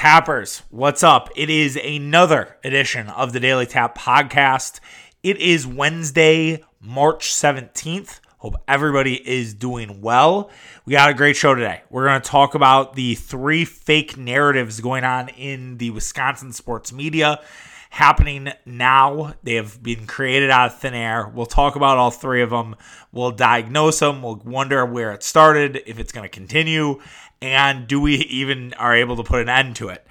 Tappers, what's up? It is another edition of the Daily Tap podcast. It is Wednesday, March 17th. Hope everybody is doing well. We got a great show today. We're going to talk about the three fake narratives going on in the Wisconsin sports media happening now. They have been created out of thin air. We'll talk about all three of them. We'll diagnose them. We'll wonder where it started, if it's going to continue, and do we even are able to put an end to it.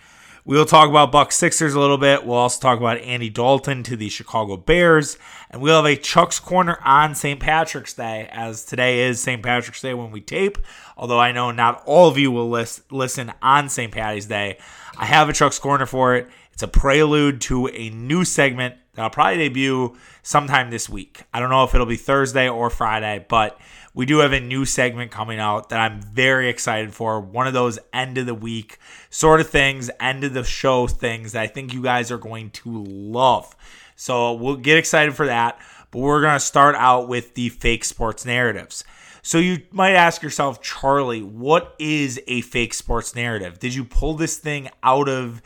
We'll talk about Buck Sixers a little bit. We'll also talk about Andy Dalton to the Chicago Bears. And we'll have a Chuck's Corner on St. Patrick's Day, as today is St. Patrick's Day when we tape. Although I know not all of you will list, listen on St. Patty's Day. I have a Chuck's Corner for it. It's a prelude to a new segment that I'll probably debut sometime this week. I don't know if it'll be Thursday or Friday, but we do have a new segment coming out that I'm very excited for. One of those end of the week sort of things, end of the show things that I think you guys are going to love. So we'll get excited for that. But we're going to start out with the fake sports narratives. So you might ask yourself, Charlie, what is a fake sports narrative? Did you pull this thing out of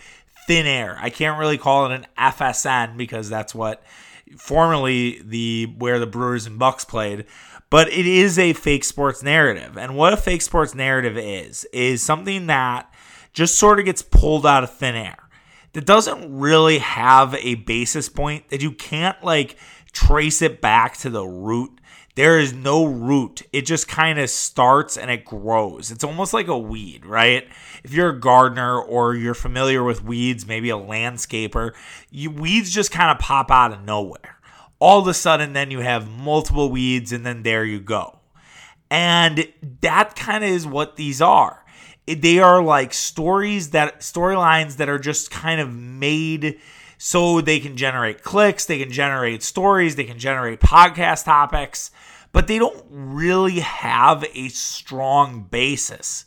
thin air. I can't really call it an FSN because that's what formerly the where the Brewers and Bucks played, but it is a fake sports narrative. And what a fake sports narrative is is something that just sort of gets pulled out of thin air. That doesn't really have a basis point that you can't like trace it back to the root there is no root. It just kind of starts and it grows. It's almost like a weed, right? If you're a gardener or you're familiar with weeds, maybe a landscaper, you, weeds just kind of pop out of nowhere. All of a sudden, then you have multiple weeds, and then there you go. And that kind of is what these are. They are like stories that storylines that are just kind of made so they can generate clicks, they can generate stories, they can generate podcast topics, but they don't really have a strong basis.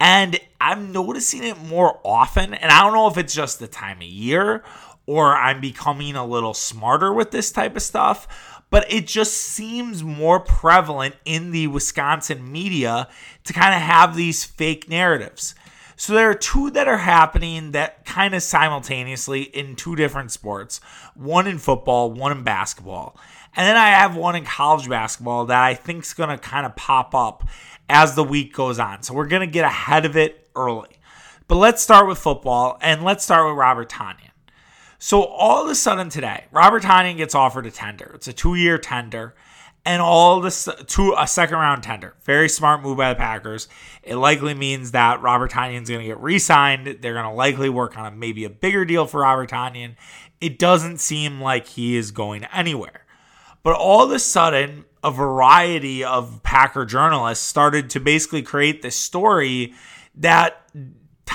And I'm noticing it more often, and I don't know if it's just the time of year or I'm becoming a little smarter with this type of stuff, but it just seems more prevalent in the Wisconsin media to kind of have these fake narratives. So there are two that are happening that kind of simultaneously in two different sports one in football, one in basketball. And then I have one in college basketball that I think is going to kind of pop up as the week goes on. So we're going to get ahead of it early. But let's start with football and let's start with Robert Tonyan. So all of a sudden today, Robert Tonyan gets offered a tender. It's a two year tender and all this to a second round tender. Very smart move by the Packers. It likely means that Robert Tonyan's going to get re-signed. They're going to likely work on a, maybe a bigger deal for Robert Tonyan. It doesn't seem like he is going anywhere. But all of a sudden, a variety of Packer journalists started to basically create this story that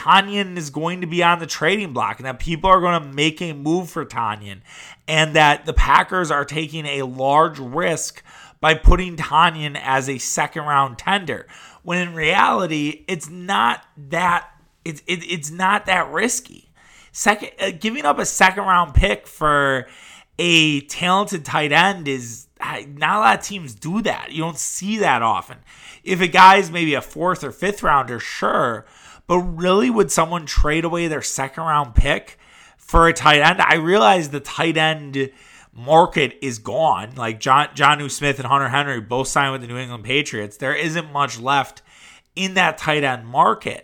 Tonyan is going to be on the trading block and that people are going to make a move for Tonyan and that the Packers are taking a large risk by putting Tonyan as a second round tender. When in reality, it's not that it's it, it's not that risky. Second, uh, giving up a second round pick for a talented tight end is not a lot of teams do that. You don't see that often. If a guy's maybe a fourth or fifth rounder, sure, but really, would someone trade away their second round pick for a tight end? I realize the tight end market is gone. Like John Jonnu Smith and Hunter Henry both signed with the New England Patriots. There isn't much left in that tight end market.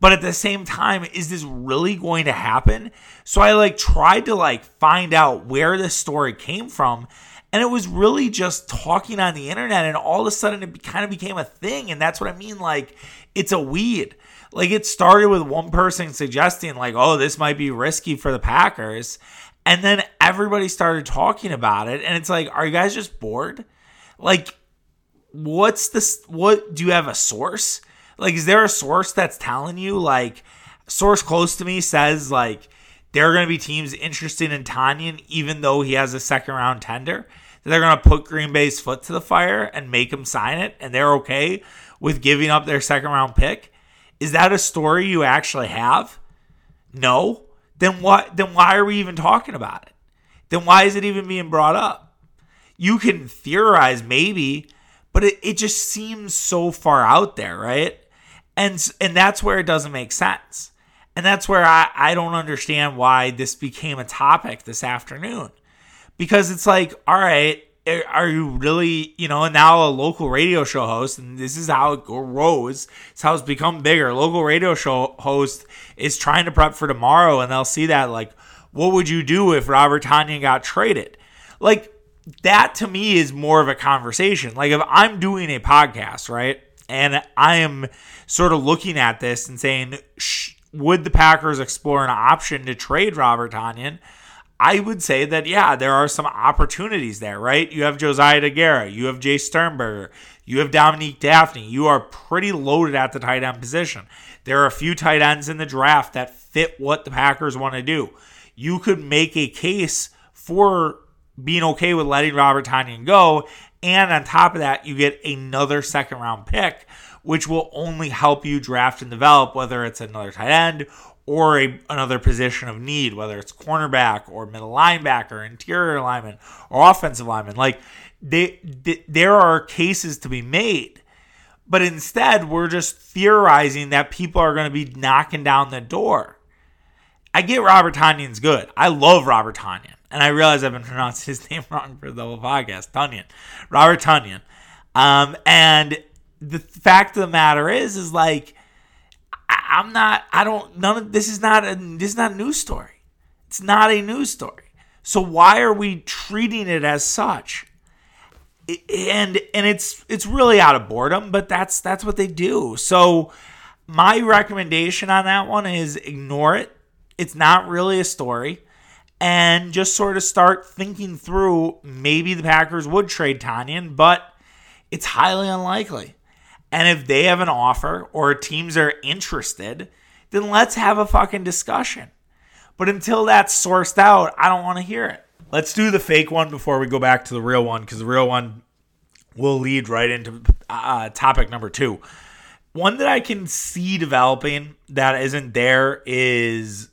But at the same time, is this really going to happen? So I like tried to like find out where this story came from. And it was really just talking on the internet, and all of a sudden it kind of became a thing. And that's what I mean. Like, it's a weed. Like, it started with one person suggesting, like, oh, this might be risky for the Packers. And then everybody started talking about it. And it's like, are you guys just bored? Like, what's this? What do you have a source? Like, is there a source that's telling you, like, source close to me says, like, there are going to be teams interested in Tonyan, even though he has a second round tender? They're going to put Green Bay's foot to the fire and make him sign it, and they're okay with giving up their second round pick. Is that a story you actually have? No then what then why are we even talking about it? Then why is it even being brought up? You can theorize maybe, but it, it just seems so far out there, right? And and that's where it doesn't make sense. And that's where I, I don't understand why this became a topic this afternoon. Because it's like, all right, Eh, are you really, you know, now a local radio show host, and this is how it grows. It's how it's become bigger. Local radio show host is trying to prep for tomorrow, and they'll see that, like, what would you do if Robert Tonyan got traded? Like, that to me is more of a conversation. Like, if I'm doing a podcast, right, and I am sort of looking at this and saying, would the Packers explore an option to trade Robert Tonyan? I would say that, yeah, there are some opportunities there, right? You have Josiah Deguara, you have Jace Sternberger, you have Dominique Dafney. You are pretty loaded at the tight end position. There are a few tight ends in the draft that fit what the Packers want to do. You could make a case for being okay with letting Robert Tonyan go. And on top of that, you get another second round pick, which will only help you draft and develop, whether it's another tight end or a, another position of need, whether it's cornerback or middle linebacker, interior lineman, or offensive lineman. Like they, they, there are cases to be made, but instead we're just theorizing that people are going to be knocking down the door. I get Robert Tonyan's good. I love Robert Tonyan, and I realize I've been pronouncing his name wrong for the whole podcast. Tonyan, Robert Tonyan, um, and the fact of the matter is, is like I, am not. I don't. None of this is not a. This is not a news story. It's not a news story. So why are we treating it as such? And and it's it's really out of boredom, but that's that's what they do. So my recommendation on that one is ignore it. It's not really a story. And just sort of start thinking through maybe the Packers would trade Tonyan, but it's highly unlikely. And if they have an offer or teams are interested, then let's have a fucking discussion. But until that's sourced out, I don't want to hear it. Let's do the fake one before we go back to the real one because the real one will lead right into uh, topic number two. One that I can see developing that isn't there is,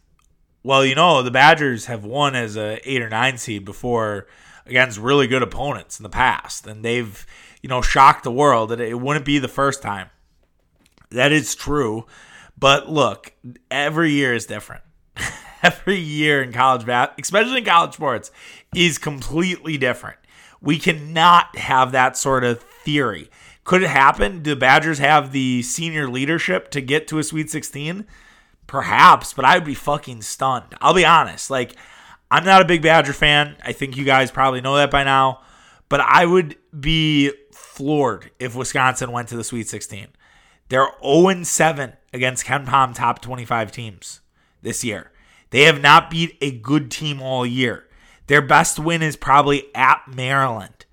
well, you know, the Badgers have won as a eight or nine seed before against really good opponents in the past, and they've you know, shock the world that it wouldn't be the first time. That is true. But look, every year is different. every year in college especially in college sports, is completely different. We cannot have that sort of theory. Could it happen? Do Badgers have the senior leadership to get to a Sweet 16? Perhaps, but I would be fucking stunned. I'll be honest. Like, I'm not a big Badger fan. I think you guys probably know that by now. But I would be floored if Wisconsin went to the Sweet 16. They're 0 7 against KenPom top 25 teams this year. They have not beat a good team all year. Their best win is probably at Maryland.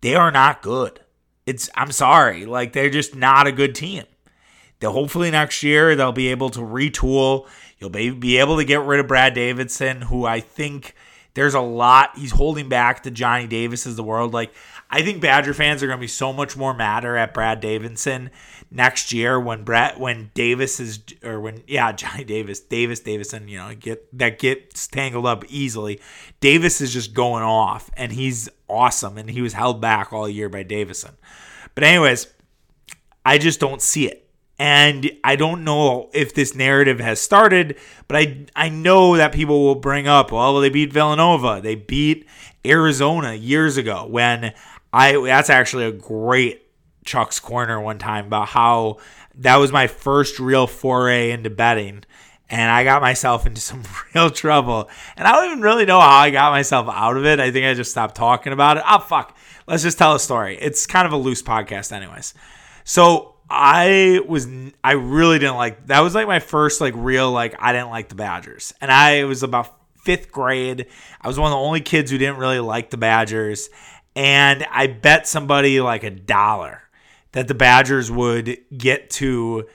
They are not good. It's I'm sorry, like they're just not a good team. They'll hopefully next year they'll be able to retool. You'll be, be able to get rid of Brad Davison, who I think there's a lot he's holding back to Johnny Davis as the world. Like I think Badger fans are going to be so much more madder at Brad Davison next year when Brett when Davis is or when yeah Johnny Davis Davis Davison you know get that gets tangled up easily. Davis is just going off and he's awesome and he was held back all year by Davison. But anyways, I just don't see it. And I don't know if this narrative has started, but I I know that people will bring up, well, they beat Villanova, they beat Arizona years ago when I that's actually a great Chuck's corner one time about how that was my first real foray into betting and I got myself into some real trouble. And I don't even really know how I got myself out of it. I think I just stopped talking about it. Oh fuck. Let's just tell a story. It's kind of a loose podcast anyways. So I was I really didn't like that was like my first like real like I didn't like the Badgers. And I was about 5th grade. I was one of the only kids who didn't really like the Badgers and I bet somebody like a dollar that the Badgers would get to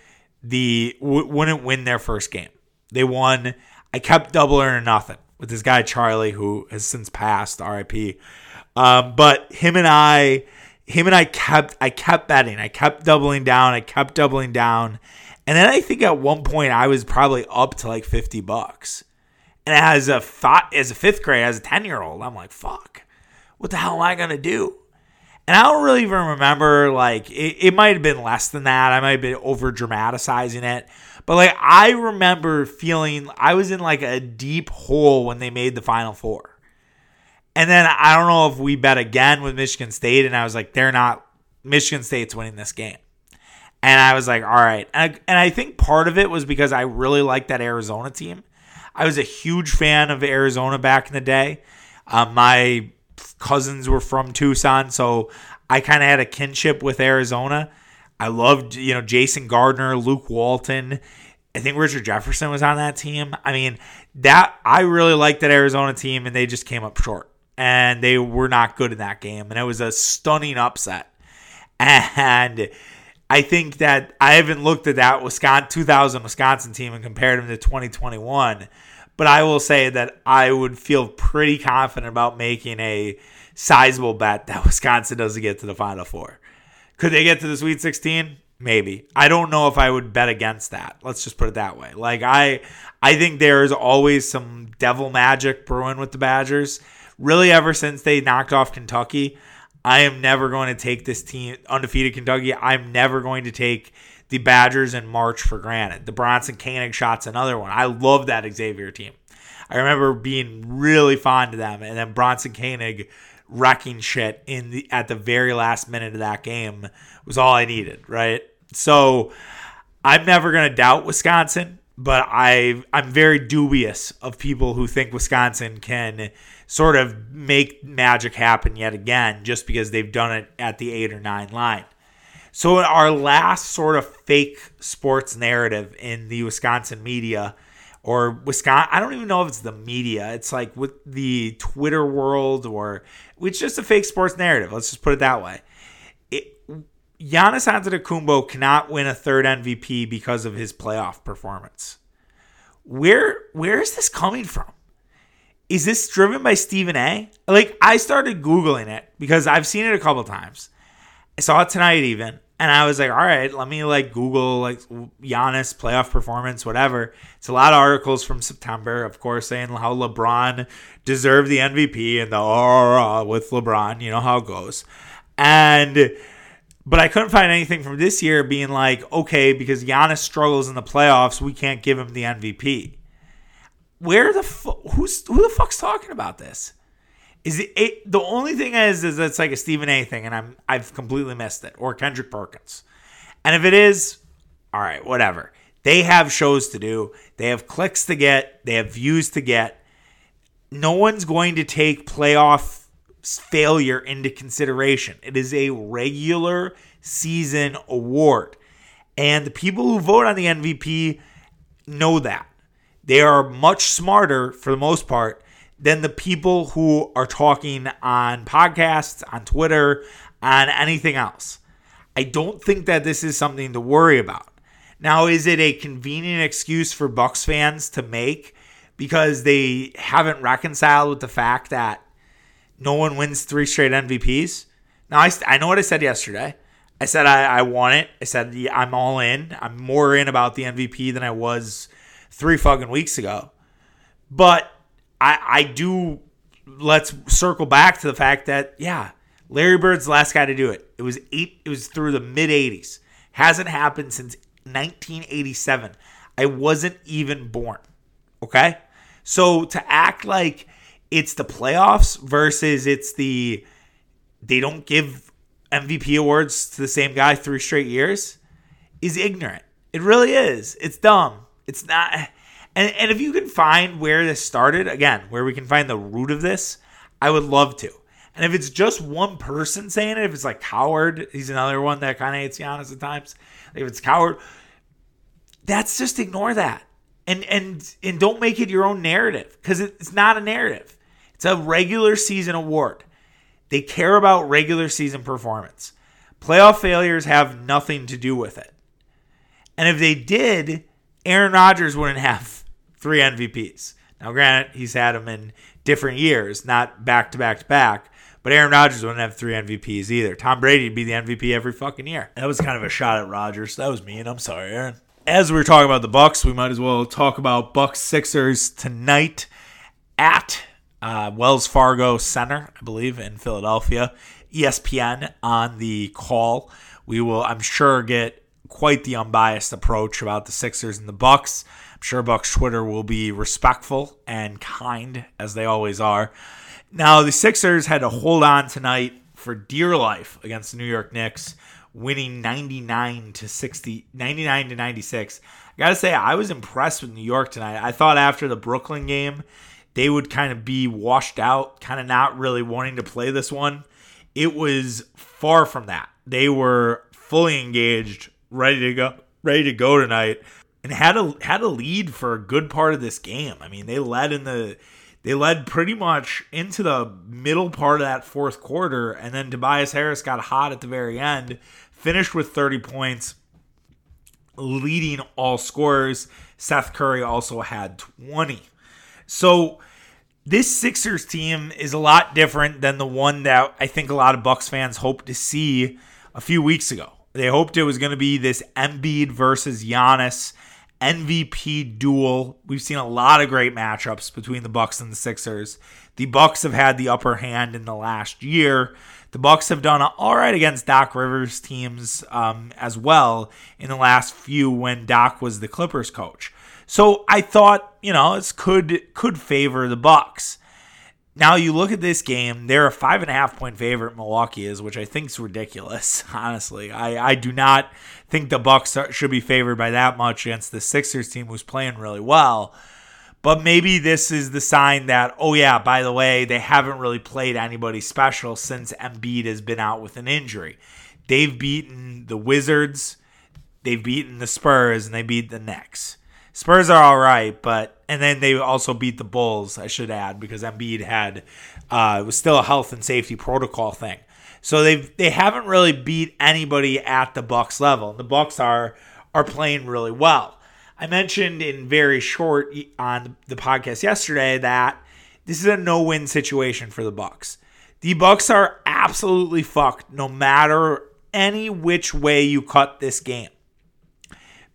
the w- wouldn't win their first game. They won. I kept doubling or nothing with this guy Charlie who has since passed, R.I.P. Um, but him and I, him and I kept I kept betting. I kept doubling down. I kept doubling down. And then I think at one point I was probably up to like 50 bucks. And as a thought as a fifth grade, as a 10 year old, I'm like, fuck what the hell am I gonna do? And I don't really even remember, like, it, it might have been less than that. I might have been over dramatizing it. But like I remember feeling I was in like a deep hole when they made the final four. And then I don't know if we bet again with Michigan State and I was like they're not Michigan State's winning this game. And I was like, all right. And I, and I think part of it was because I really liked that Arizona team. I was a huge fan of Arizona back in the day. Uh, my cousins were from Tucson, so I kind of had a kinship with Arizona. I loved, you know, Jason Gardner, Luke Walton. I think Richard Jefferson was on that team. I mean, that I really liked that Arizona team, and they just came up short, and they were not good in that game, and it was a stunning upset. And I think that I haven't looked at that Wisconsin 2000 Wisconsin team and compared them to 2021, but I will say that I would feel pretty confident about making a sizable bet that Wisconsin doesn't get to the Final Four. Could they get to the Sweet 16? Maybe. I don't know if I would bet against that. Let's just put it that way. Like I I think there's always some devil magic brewing with the Badgers. Really ever since they knocked off Kentucky, I am never going to take this team undefeated Kentucky. I'm never going to take the Badgers in March for granted. The Bronson Koenig shot's another one. I love that Xavier team. I remember being really fond of them, and then Bronson Koenig wrecking shit in the at the very last minute of that game was all I needed, right? So I'm never gonna doubt Wisconsin, but I I'm very dubious of people who think Wisconsin can sort of make magic happen yet again just because they've done it at the eight or nine line. So, our last sort of fake sports narrative in the Wisconsin media or Wisconsin, I don't even know if it's the media. It's like with the Twitter world or it's just a fake sports narrative. Let's just put it that way. It, Giannis Antetokounmpo cannot win a third MVP because of his playoff performance. Where where is this coming from? is this driven by Stephen A? Like I started googling it because I've seen it a couple times. I saw it tonight even, and I was like, all right, let me like Google like Giannis playoff performance, whatever. It's a lot of articles from September, of course, saying how LeBron deserved the MVP and the oh, with LeBron, you know how it goes, and. But I couldn't find anything from this year being like, okay, because Giannis struggles in the playoffs, we can't give him the MVP where the fu- who's who the fuck's talking about this? Is it, it, the only thing is is it's like a Stephen A thing, and I'm I've completely missed it, or Kendrick Perkins. And if it is, all right, whatever. They have shows to do. They have clicks to get. They have views to get. No one's going to take playoff failure into consideration. It is a regular season award. And the people who vote on the MVP know that. They are much smarter for the most part than the people who are talking on podcasts, on Twitter, on anything else. I don't think that this is something to worry about. Now, is it a convenient excuse for Bucks fans to make because they haven't reconciled with the fact that no one wins three straight MVPs? Now, I, I know what I said yesterday. I said I, I want it. I said yeah, I'm all in. I'm more in about the MVP than I was three fucking weeks ago. But I I do let's circle back to the fact that yeah, Larry Bird's the last guy to do it. It was eight it was through the mid 80s. Hasn't happened since 1987. I wasn't even born. Okay? So to act like it's the playoffs versus it's the they don't give MVP awards to the same guy three straight years is ignorant. It really is. It's dumb. It's not. And, and if you can find where this started, again, where we can find the root of this, I would love to. And if it's just one person saying it, if it's like Cowherd, he's another one that kind of hates Giannis at times. If it's Cowherd, that's just ignore that. And and and don't make it your own narrative because it's not a narrative. It's a regular season award. They care about regular season performance. Playoff failures have nothing to do with it. And if they did, Aaron Rodgers wouldn't have three MVPs. Now, granted, he's had them in different years, not back to back to back. But Aaron Rodgers wouldn't have three MVPs either. Tom Brady would be the MVP every fucking year. That was kind of a shot at Rodgers. That was mean. I'm sorry, Aaron. As we are talking about the Bucks, we might as well talk about Bucks Sixers tonight at uh, Wells Fargo Center, I believe, in Philadelphia. ESPN on the call. We will, I'm sure, get quite the unbiased approach about the Sixers and the Bucks. Sure Bucks Twitter will be respectful and kind as they always are. Now the Sixers had to hold on tonight for dear life against the New York Knicks, winning 99 to 60, 99 to 96. I gotta say, I was impressed with New York tonight. I thought after the Brooklyn game, they would kind of be washed out, kind of not really wanting to play this one. It was far from that. They were fully engaged, ready to go, ready to go tonight, and had a had a lead for a good part of this game. I mean, they led in the they led pretty much into the middle part of that fourth quarter, and then Tobias Harris got hot at the very end, finished with 30 points, leading all scorers. Seth Curry also had 20. So this Sixers team is a lot different than the one that I think a lot of Bucks fans hoped to see a few weeks ago. They hoped it was going to be this Embiid versus Giannis MVP duel. We've seen a lot of great matchups between the Bucks and the Sixers. The Bucks have had the upper hand in the last year. The Bucks have done all right against Doc Rivers teams um, as well in the last few when Doc was the Clippers coach. So I thought, you know, this could could favor the Bucks. Now you look at this game; they're a five and a half point favorite. Milwaukee is, which I think is ridiculous. Honestly, I, I do not think the Bucks are, should be favored by that much against the Sixers team, who's playing really well. But maybe this is the sign that, oh yeah, by the way, they haven't really played anybody special since Embiid has been out with an injury. They've beaten the Wizards, they've beaten the Spurs, and they beat the Knicks. Spurs are all right, but and then they also beat the Bulls. I should add because Embiid had uh, it was still a health and safety protocol thing. So they they haven't really beat anybody at the Bucks level. The Bucks are are playing really well. I mentioned in very short on the podcast yesterday that this is a no-win situation for the Bucks. The Bucks are absolutely fucked no matter any which way you cut this game.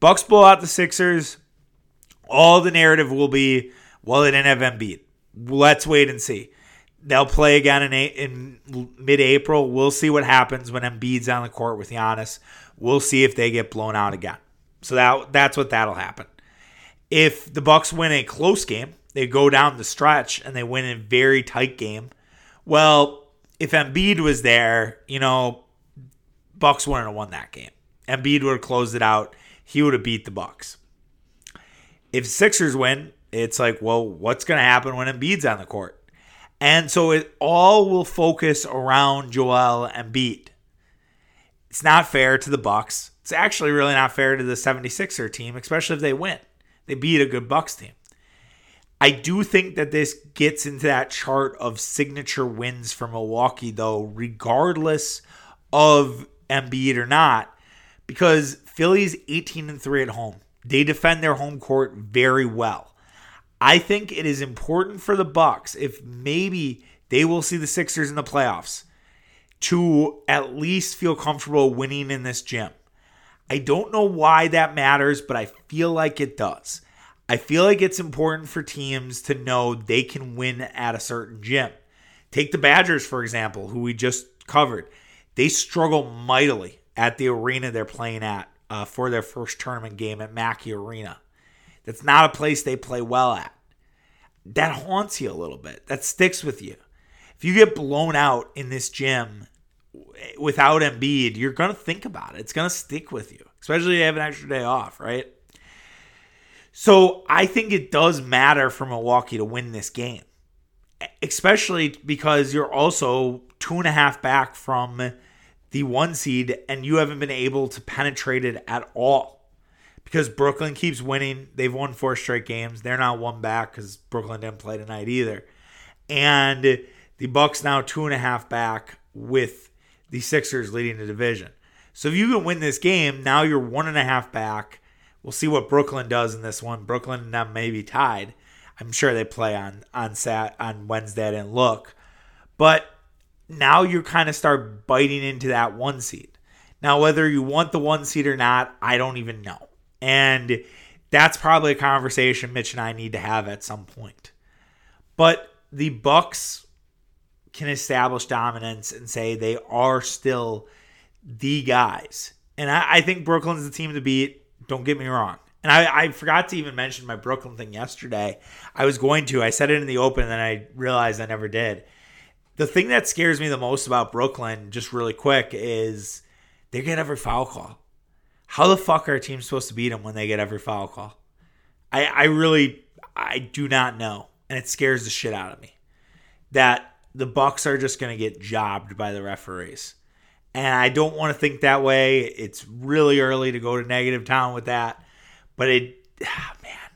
Bucks blow out the Sixers all the narrative will be, well, they didn't have Embiid. Let's wait and see. They'll play again in, in mid-April. We'll see what happens when Embiid's on the court with Giannis. We'll see if they get blown out again. So that that's what that'll happen. If the Bucks win a close game, they go down the stretch and they win a very tight game. Well, if Embiid was there, you know, Bucks wouldn't have won that game. Embiid would have closed it out. He would have beat the Bucks if Sixers win, it's like, well, what's going to happen when Embiid's on the court? And so it all will focus around Joel Embiid. It's not fair to the Bucks. It's actually really not fair to the 76er team, especially if they win. They beat a good Bucks team. I do think that this gets into that chart of signature wins for Milwaukee, though, regardless of Embiid or not, because Philly's 18 and 3 at home. They defend their home court very well. I think it is important for the Bucks if maybe they will see the Sixers in the playoffs to at least feel comfortable winning in this gym. I don't know why that matters, but I feel like it does. I feel like it's important for teams to know they can win at a certain gym. Take the Badgers, for example, who we just covered. They struggle mightily at the arena they're playing at uh, for their first tournament game at Mackey Arena. That's not a place they play well at. That haunts you a little bit. That sticks with you. If you get blown out in this gym without Embiid, you're going to think about it. It's going to stick with you, especially if you have an extra day off, right? So I think it does matter for Milwaukee to win this game, especially because you're also two and a half back from the one seed and you haven't been able to penetrate it at all because Brooklyn keeps winning. They've won four straight games. They're not one back because Brooklyn didn't play tonight either. And the Bucks now two and a half back with the Sixers leading the division. So if you can win this game, now you're one and a half back. We'll see what Brooklyn does in this one. Brooklyn and them may be tied. I'm sure they play on on Sat on Wednesday. Didn't look, but now you kind of start biting into that one seed. Now, whether you want the one seed or not, I don't even know. And that's probably a conversation Mitch and I need to have at some point. But the Bucks can establish dominance and say they are still the guys And I, I think Brooklyn's the team to beat. Don't get me wrong. And I, I forgot to even mention my Brooklyn thing yesterday. I was going to. I said it in the open, and then I realized I never did. The thing that scares me the most about Brooklyn, just really quick, is they get every foul call. How the fuck are teams supposed to beat them when they get every foul call? I, I really I do not know, and it scares the shit out of me that the Bucks are just going to get jobbed by the referees. And I don't want to think that way. It's really early to go to negative town with that. But it, ah, man,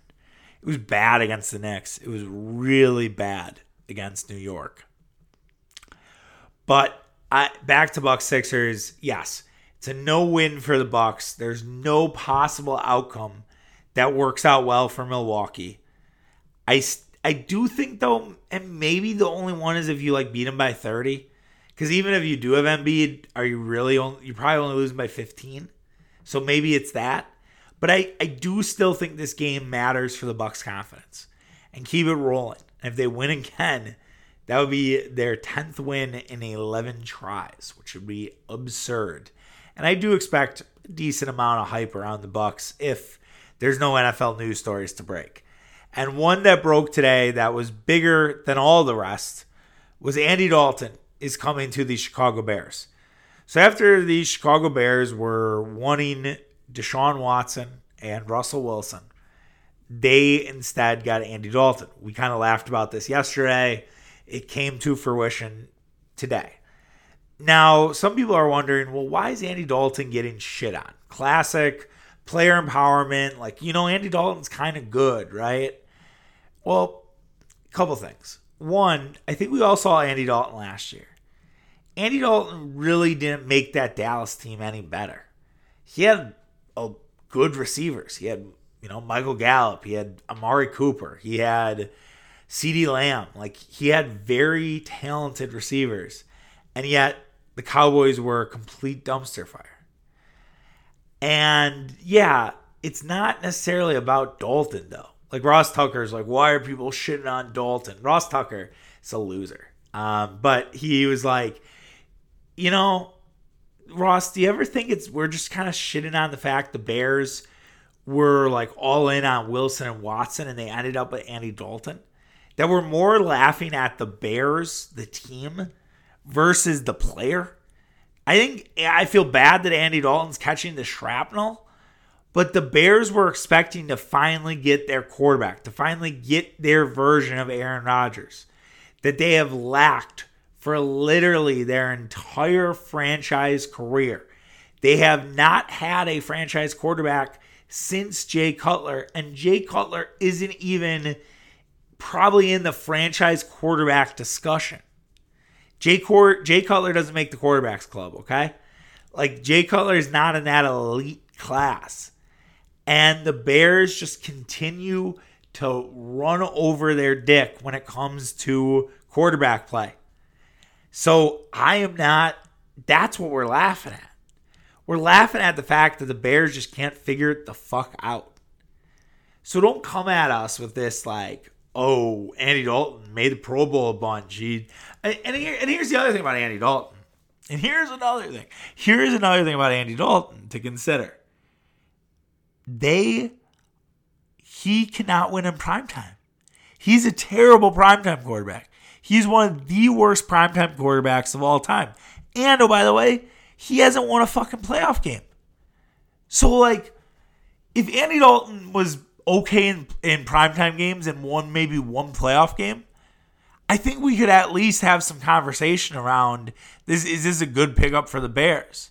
it was bad against the Knicks. It was really bad against New York. But I, back to Bucks Sixers, yes, it's a no win for the Bucks. There's no possible outcome that works out well for Milwaukee. I I do think though, and maybe the only one is if you like beat them by 30. Because even if you do have Embiid, are you really only you probably only losing by 15? So maybe it's that. But I, I do still think this game matters for the Bucks' confidence. And keep it rolling. And if they win again, that would be their 10th win in 11 tries, which would be absurd. And I do expect a decent amount of hype around the Bucks if there's no NFL news stories to break. And one that broke today that was bigger than all the rest was Andy Dalton is coming to the Chicago Bears. So after the Chicago Bears were wanting Deshaun Watson and Russell Wilson, they instead got Andy Dalton. We kind of laughed about this yesterday. It came to fruition today. Now, some people are wondering, well, why is Andy Dalton getting shit on? Classic player empowerment. Like, you know, Andy Dalton's kind of good, right? Well, a couple things. One, I think we all saw Andy Dalton last year. Andy Dalton really didn't make that Dallas team any better. He had a good receivers. He had, you know, Michael Gallup. He had Amari Cooper. He had CeeDee Lamb. Like, he had very talented receivers. And yet, the Cowboys were a complete dumpster fire. And yeah, it's not necessarily about Dalton, though. Like Ross Tucker's like, why are people shitting on Dalton? Ross Tucker is a loser. Um, but he was like, you know, Ross, do you ever think it's we're just kind of shitting on the fact the Bears were like all in on Wilson and Watson and they ended up with Andy Dalton? That we're more laughing at the Bears, the team, versus the player. I think I feel bad that Andy Dalton's catching the shrapnel, but the Bears were expecting to finally get their quarterback, to finally get their version of Aaron Rodgers that they have lacked for literally their entire franchise career. They have not had a franchise quarterback since Jay Cutler, and Jay Cutler isn't even probably in the franchise quarterback discussion. Jay, Cor- Jay Cutler doesn't make the quarterbacks club, okay? Like, Jay Cutler is not in that elite class. And the Bears just continue to run over their dick when it comes to quarterback play. So I am not, that's what we're laughing at. We're laughing at the fact that the Bears just can't figure the fuck out. So don't come at us with this, like, oh, Andy Dalton made the Pro Bowl a bunch. He, and, and, here, and here's the other thing about Andy Dalton. And here's another thing. Here's another thing about Andy Dalton to consider. They, he cannot win in primetime. He's a terrible primetime quarterback. He's one of the worst primetime quarterbacks of all time. And oh, by the way, he hasn't won a fucking playoff game. So, like, if Andy Dalton was okay in, in primetime games and won maybe one playoff game, I think we could at least have some conversation around this. Is this a good pickup for the Bears?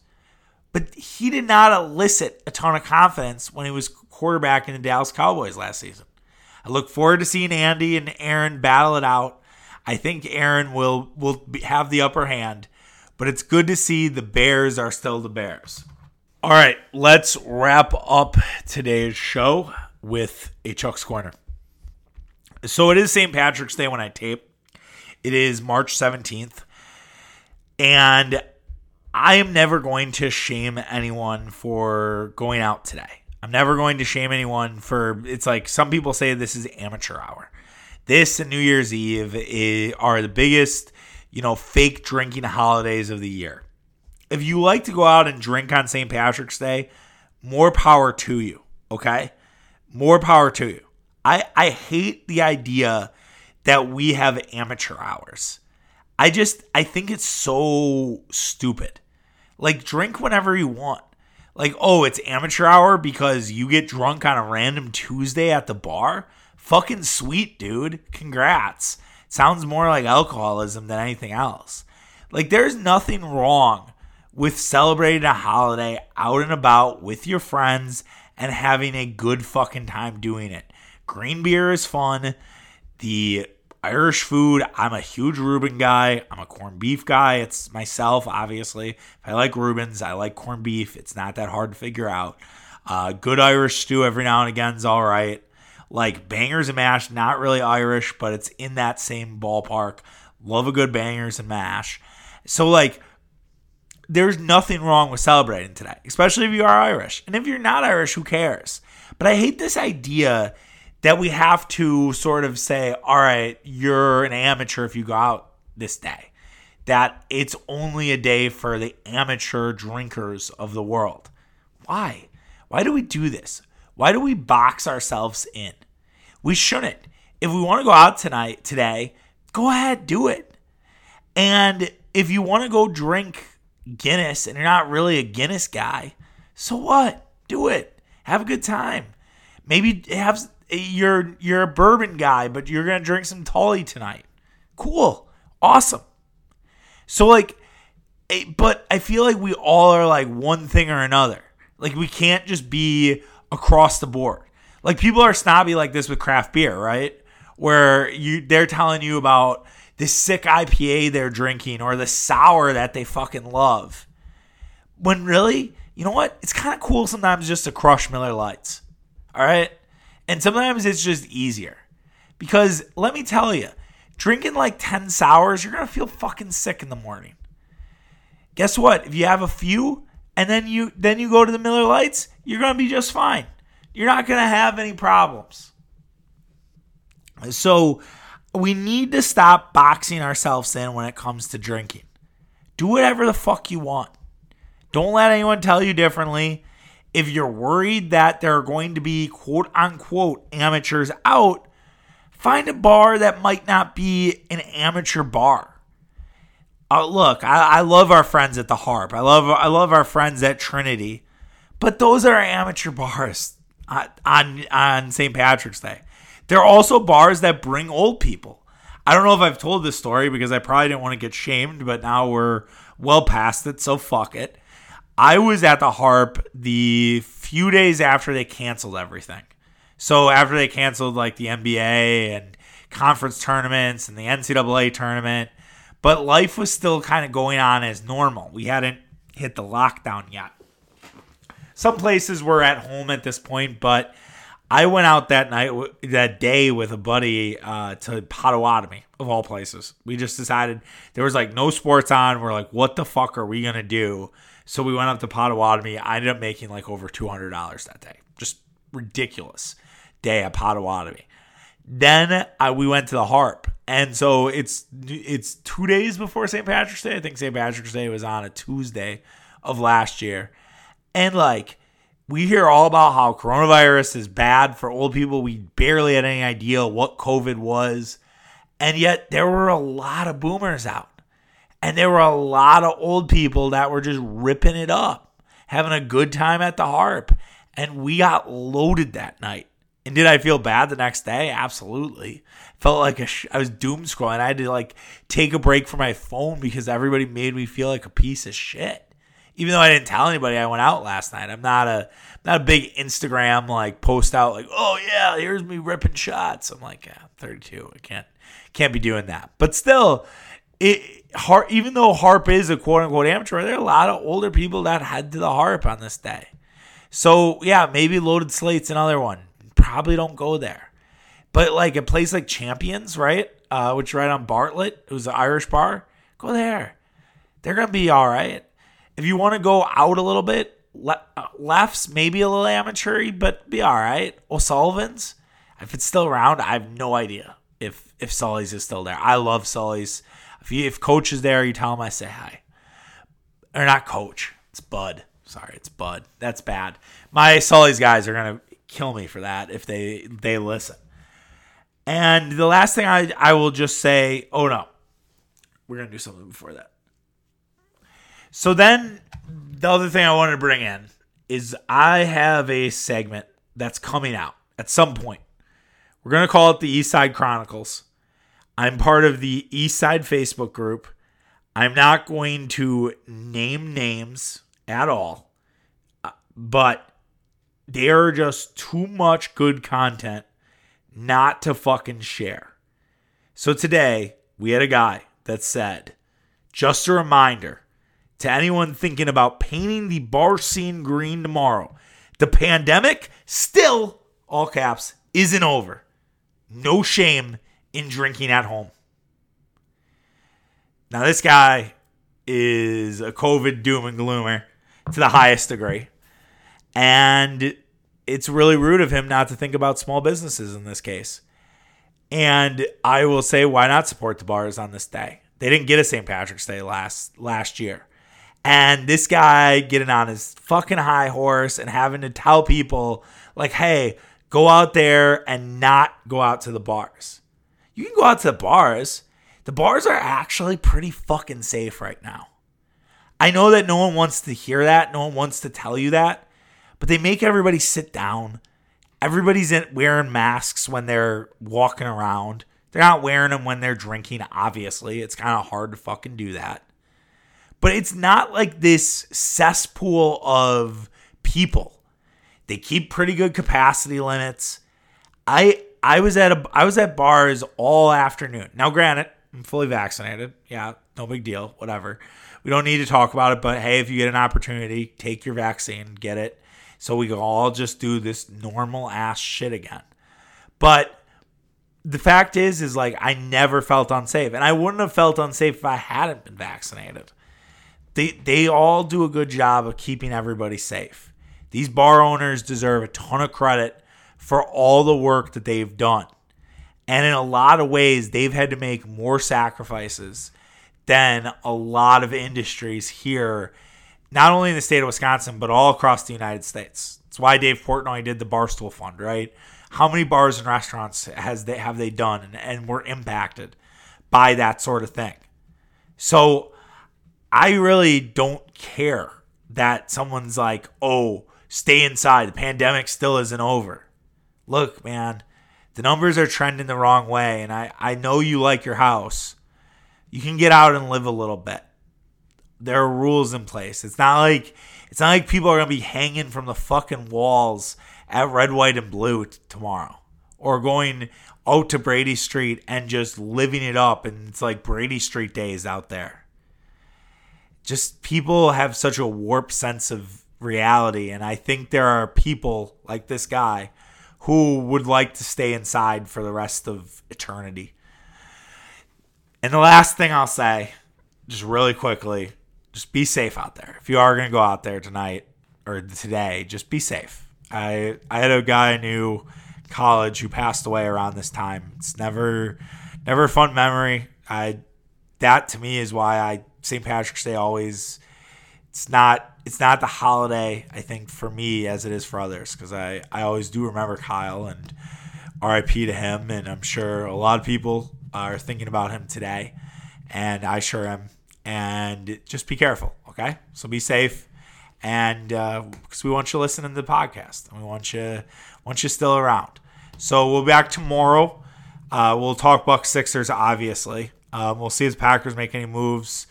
But he did not elicit a ton of confidence when he was quarterback in the Dallas Cowboys last season. I look forward to seeing Andy and Aaron battle it out. I think Aaron will will have the upper hand, but it's good to see the Bears are still the Bears. All right, let's wrap up today's show with a Chuck's Corner. So it is St. Patrick's Day when I tape. It is March 17th. And I am never going to shame anyone for going out today. I'm never going to shame anyone for it's like some people say this is amateur hour. This and New Year's Eve are the biggest, you know, fake drinking holidays of the year. if you like to go out and drink on St. Patrick's Day, more power to you. Okay, more power to you. I I hate the idea that we have amateur hours. I just I think it's so stupid. Like drink whenever you want. Like, oh, it's amateur hour because you get drunk on a random Tuesday at the bar? Fucking sweet, dude. Congrats. Sounds more like alcoholism than anything else. Like there's nothing wrong with celebrating a holiday out and about with your friends and having a good fucking time doing it. Green beer is fun. The Irish food, I'm a huge Reuben guy. I'm a corned beef guy. It's myself, obviously. If I like Reubens, I like corned beef. It's not that hard to figure out. Uh, good Irish stew every now and again is all right. Like bangers and mash, not really Irish, but it's in that same ballpark. Love a good bangers and mash. So, like, there's nothing wrong with celebrating today, especially if you are Irish. And if you're not Irish, who cares? But I hate this idea that we have to sort of say, all right, you're an amateur if you go out this day. That it's only a day for the amateur drinkers of the world. Why? Why do we do this? Why do we box ourselves in? We shouldn't. If we want to go out tonight, today, go ahead, do it. And if you want to go drink Guinness and you're not really a Guinness guy, so what? Do it. Have a good time. Maybe have you're you're a bourbon guy, but you're gonna drink some Tully tonight. Cool, awesome. So like, but I feel like we all are like one thing or another. Like we can't just be across the board. Like people are snobby like this with craft beer, right? Where you they're telling you about this sick IPA they're drinking or the sour that they fucking love. When really, you know what? It's kind of cool sometimes just to crush Miller Lights. All right? And sometimes it's just easier. Because let me tell you, drinking like 10 sours, you're going to feel fucking sick in the morning. Guess what? If you have a few and then you then you go to the Miller Lights, you're going to be just fine. You're not going to have any problems. So, we need to stop boxing ourselves in when it comes to drinking. Do whatever the fuck you want. Don't let anyone tell you differently if you're worried that there are going to be quote unquote amateurs out, find a bar that might not be an amateur bar. Uh, look, I, I love our friends at the Harp. I love I love our friends at Trinity, but those are amateur bars on on, on St. Patrick's Day. There are also bars that bring old people. I don't know if I've told this story because I probably didn't want to get shamed, but now we're well past it, so fuck it. I was at the Harp the few days after they canceled everything. So after they canceled like the NBA and conference tournaments and the NCAA tournament, but life was still kind of going on as normal. We hadn't hit the lockdown yet. Some places were at home at this point, but I went out that night, that day with a buddy uh, to Potawatomi, of all places. We just decided there was like no sports on. We're like, what the fuck are we to do? So we went up to Potawatomi. I ended up making like over $200 that day. Just ridiculous day at Potawatomi. Then I, we went to the Harp. And so it's it's two days before St. Patrick's Day. I think St. Patrick's Day was on a Tuesday of last year. And like we hear all about how coronavirus is bad for old people. We barely had any idea what COVID was. And yet there were a lot of boomers out. And there were a lot of old people that were just ripping it up, having a good time at the harp. And we got loaded that night. And did I feel bad the next day? Absolutely. Felt like a sh- I was doom scrolling. I had to like take a break from my phone because everybody made me feel like a piece of shit. Even though I didn't tell anybody I went out last night. I'm not a not a big Instagram like post out like, oh yeah, here's me ripping shots. I'm like, yeah, I'm 32. I can't can't be doing that. But still, it harp, even though harp is a quote unquote amateur, there are a lot of older people that head to the harp on this day. So yeah, maybe loaded slates another one. Probably don't go there. But like a place like Champions, right? Uh, which right on Bartlett, it was an Irish bar. Go there. They're gonna be all right. If you want to go out a little bit, le- lefts maybe a little amateur but be all right. O'Sullivan's, if it's still around, I have no idea if if Sully's is still there. I love Sully's. If, you, if coach is there, you tell him I say hi. or not coach. It's Bud. Sorry, it's Bud. That's bad. My Sully's guys are gonna kill me for that if they they listen. And the last thing I I will just say, oh no, we're gonna do something before that. So then, the other thing I wanted to bring in is I have a segment that's coming out at some point. We're gonna call it the East Side Chronicles. I'm part of the East Side Facebook group. I'm not going to name names at all, uh, but there are just too much good content not to fucking share. So today, we had a guy that said, just a reminder to anyone thinking about painting the bar scene green tomorrow, the pandemic still, all caps, isn't over. No shame in drinking at home. Now, this guy is a COVID doom and gloomer to the highest degree. And it's really rude of him not to think about small businesses in this case. And I will say, why not support the bars on this day? They didn't get a St. Patrick's Day last last year. And this guy getting on his fucking high horse and having to tell people, like, hey, go out there and not go out to the bars. You can go out to the bars. The bars are actually pretty fucking safe right now. I know that no one wants to hear that. No one wants to tell you that but they make everybody sit down. Everybody's in, wearing masks when they're walking around. They're not wearing them when they're drinking, obviously. It's kind of hard to fucking do that. But it's not like this cesspool of people. They keep pretty good capacity limits. I I was at a I was at bars all afternoon. Now granted, I'm fully vaccinated. Yeah, no big deal, whatever. We don't need to talk about it, but hey, if you get an opportunity, take your vaccine, get it so we can all just do this normal ass shit again. But the fact is, is like I never felt unsafe, and I wouldn't have felt unsafe if I hadn't been vaccinated. They they all do a good job of keeping everybody safe. These bar owners deserve a ton of credit for all the work that they've done. And in a lot of ways, they've had to make more sacrifices than a lot of industries here not only in the state of Wisconsin, but all across the United States. That's why Dave Portnoy did the Barstool Fund, right? How many bars and restaurants has they have they done and, and were impacted by that sort of thing? So I really don't care that someone's like, oh, stay inside. The pandemic still isn't over. Look, man, the numbers are trending the wrong way. And I, I know you like your house. You can get out and live a little bit there are rules in place. It's not like it's not like people are gonna be hanging from the fucking walls at red, white, and blue t- tomorrow, or going out to Brady Street and just living it up. And it's like Brady Street days out there. Just people have such a warped sense of reality, and I think there are people like this guy who would like to stay inside for the rest of eternity. And the last thing I'll say, just really quickly, just be safe out there. If you are going to go out there tonight or today, just be safe. I I had a guy I knew college who passed away around this time. It's never never a fun memory. I that to me is why I St. Patrick's Day always it's not it's not the holiday I think for me as it is for others because I I always do remember Kyle and RIP to him and I'm sure a lot of people are thinking about him today and I sure am and just be careful. Okay, so be safe, and because uh, we want you listening to the podcast, and we want you want you still around. So we'll be back tomorrow. Uh, we'll talk Buck Sixers, obviously. Um, we'll see if the Packers make any moves.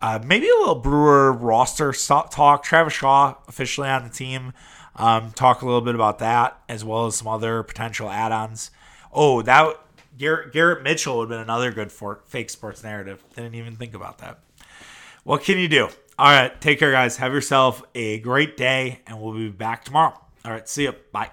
Uh, maybe a little Brewer roster talk. Travis Shaw officially on the team. Um, talk a little bit about that as well as some other potential add-ons. Oh, that Garrett, Garrett Mitchell would have been another good for fake sports narrative. Didn't even think about that. What can you do? All right, take care, guys. Have yourself a great day, and we'll be back tomorrow. All right, see you. Bye.